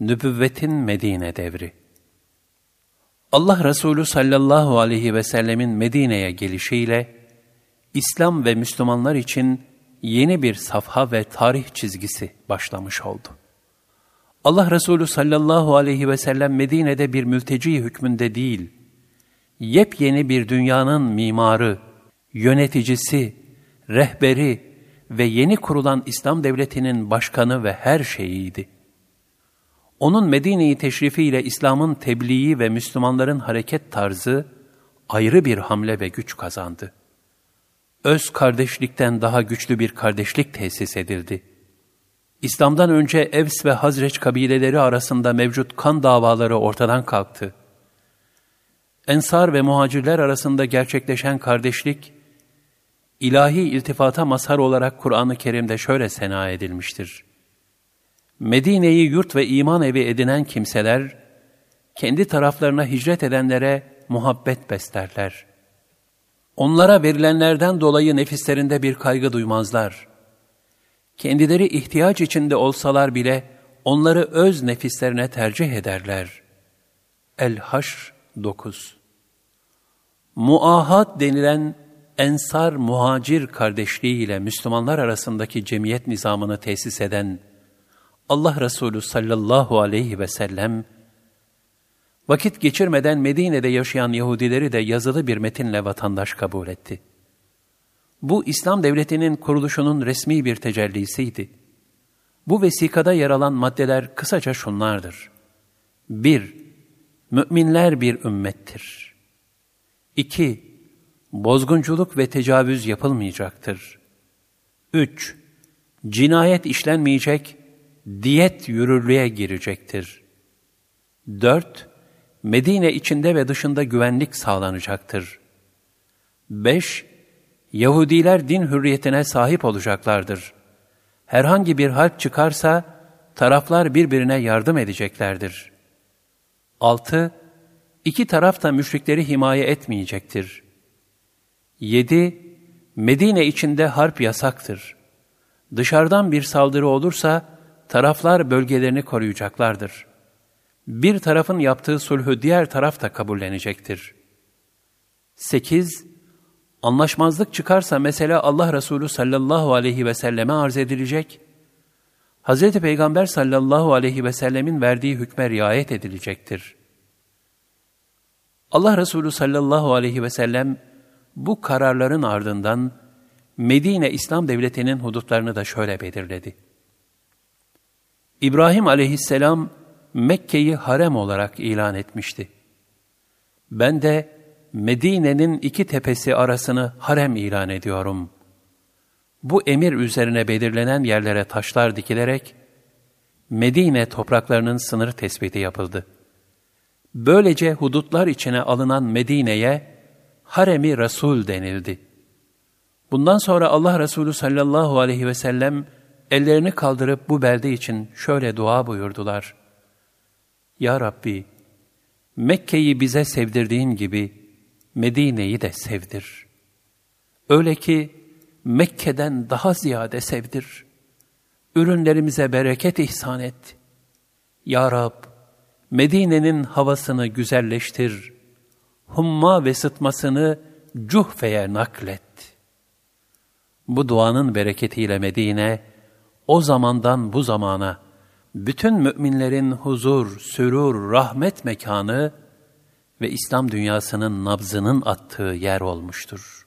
Nübüvvetin Medine devri Allah Resulü sallallahu aleyhi ve sellemin Medine'ye gelişiyle İslam ve Müslümanlar için yeni bir safha ve tarih çizgisi başlamış oldu. Allah Resulü sallallahu aleyhi ve sellem Medine'de bir mülteci hükmünde değil, yepyeni bir dünyanın mimarı, yöneticisi, rehberi ve yeni kurulan İslam devletinin başkanı ve her şeyiydi. Onun Medine'yi teşrifiyle İslam'ın tebliği ve Müslümanların hareket tarzı ayrı bir hamle ve güç kazandı. Öz kardeşlikten daha güçlü bir kardeşlik tesis edildi. İslam'dan önce Evs ve Hazreç kabileleri arasında mevcut kan davaları ortadan kalktı. Ensar ve muhacirler arasında gerçekleşen kardeşlik, ilahi iltifata mazhar olarak Kur'an-ı Kerim'de şöyle sena edilmiştir. Medine'yi yurt ve iman evi edinen kimseler, kendi taraflarına hicret edenlere muhabbet beslerler. Onlara verilenlerden dolayı nefislerinde bir kaygı duymazlar. Kendileri ihtiyaç içinde olsalar bile onları öz nefislerine tercih ederler. El-Haşr 9 Muahat denilen ensar muhacir kardeşliği ile Müslümanlar arasındaki cemiyet nizamını tesis eden Allah Resulü sallallahu aleyhi ve sellem, vakit geçirmeden Medine'de yaşayan Yahudileri de yazılı bir metinle vatandaş kabul etti. Bu İslam devletinin kuruluşunun resmi bir tecellisiydi. Bu vesikada yer alan maddeler kısaca şunlardır. 1. Müminler bir ümmettir. 2 bozgunculuk ve tecavüz yapılmayacaktır. 3. Cinayet işlenmeyecek, diyet yürürlüğe girecektir. 4. Medine içinde ve dışında güvenlik sağlanacaktır. 5. Yahudiler din hürriyetine sahip olacaklardır. Herhangi bir harp çıkarsa taraflar birbirine yardım edeceklerdir. 6. İki taraf da müşrikleri himaye etmeyecektir. 7. Medine içinde harp yasaktır. Dışarıdan bir saldırı olursa taraflar bölgelerini koruyacaklardır. Bir tarafın yaptığı sulhü diğer taraf da kabullenecektir. 8. Anlaşmazlık çıkarsa mesela Allah Resulü sallallahu aleyhi ve selleme arz edilecek, Hz. Peygamber sallallahu aleyhi ve sellemin verdiği hükme riayet edilecektir. Allah Resulü sallallahu aleyhi ve sellem, bu kararların ardından Medine İslam Devleti'nin hudutlarını da şöyle belirledi. İbrahim aleyhisselam Mekke'yi harem olarak ilan etmişti. Ben de Medine'nin iki tepesi arasını harem ilan ediyorum. Bu emir üzerine belirlenen yerlere taşlar dikilerek Medine topraklarının sınır tespiti yapıldı. Böylece hudutlar içine alınan Medine'ye haremi Resul denildi. Bundan sonra Allah Resulü sallallahu aleyhi ve sellem ellerini kaldırıp bu belde için şöyle dua buyurdular. Ya Rabbi, Mekke'yi bize sevdirdiğin gibi Medine'yi de sevdir. Öyle ki Mekke'den daha ziyade sevdir. Ürünlerimize bereket ihsan et. Ya Rab, Medine'nin havasını güzelleştir.'' humma ve sıtmasını Cuhfe'ye naklet. Bu duanın bereketiyle Medine, o zamandan bu zamana, bütün müminlerin huzur, sürur, rahmet mekanı ve İslam dünyasının nabzının attığı yer olmuştur.''